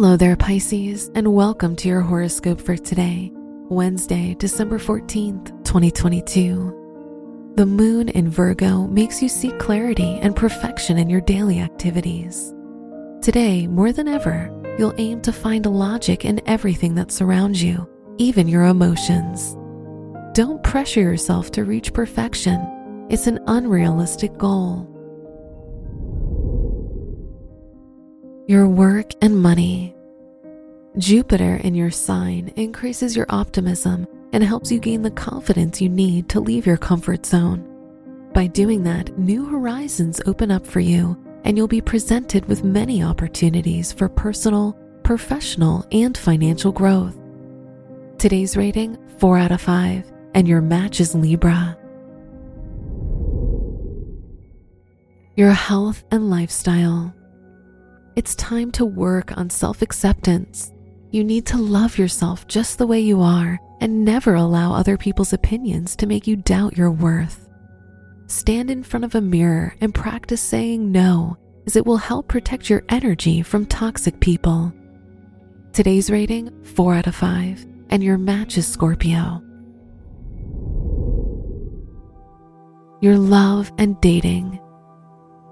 Hello there, Pisces, and welcome to your horoscope for today, Wednesday, December 14th, 2022. The moon in Virgo makes you seek clarity and perfection in your daily activities. Today, more than ever, you'll aim to find logic in everything that surrounds you, even your emotions. Don't pressure yourself to reach perfection, it's an unrealistic goal. Your work and money. Jupiter in your sign increases your optimism and helps you gain the confidence you need to leave your comfort zone. By doing that, new horizons open up for you, and you'll be presented with many opportunities for personal, professional, and financial growth. Today's rating 4 out of 5, and your match is Libra. Your health and lifestyle. It's time to work on self acceptance. You need to love yourself just the way you are and never allow other people's opinions to make you doubt your worth. Stand in front of a mirror and practice saying no, as it will help protect your energy from toxic people. Today's rating 4 out of 5, and your match is Scorpio. Your love and dating.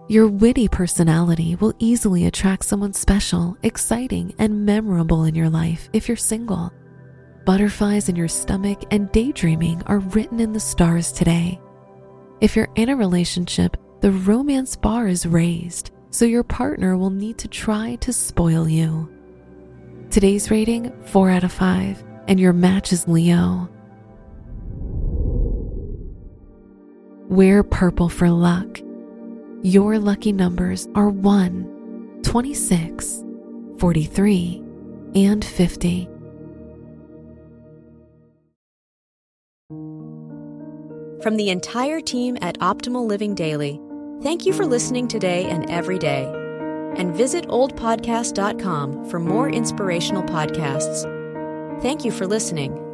Your witty personality will easily attract someone special, exciting, and memorable in your life if you're single. Butterflies in your stomach and daydreaming are written in the stars today. If you're in a relationship, the romance bar is raised, so your partner will need to try to spoil you. Today's rating 4 out of 5, and your match is Leo. Wear purple for luck. Your lucky numbers are 1, 26, 43, and 50. From the entire team at Optimal Living Daily, thank you for listening today and every day. And visit oldpodcast.com for more inspirational podcasts. Thank you for listening.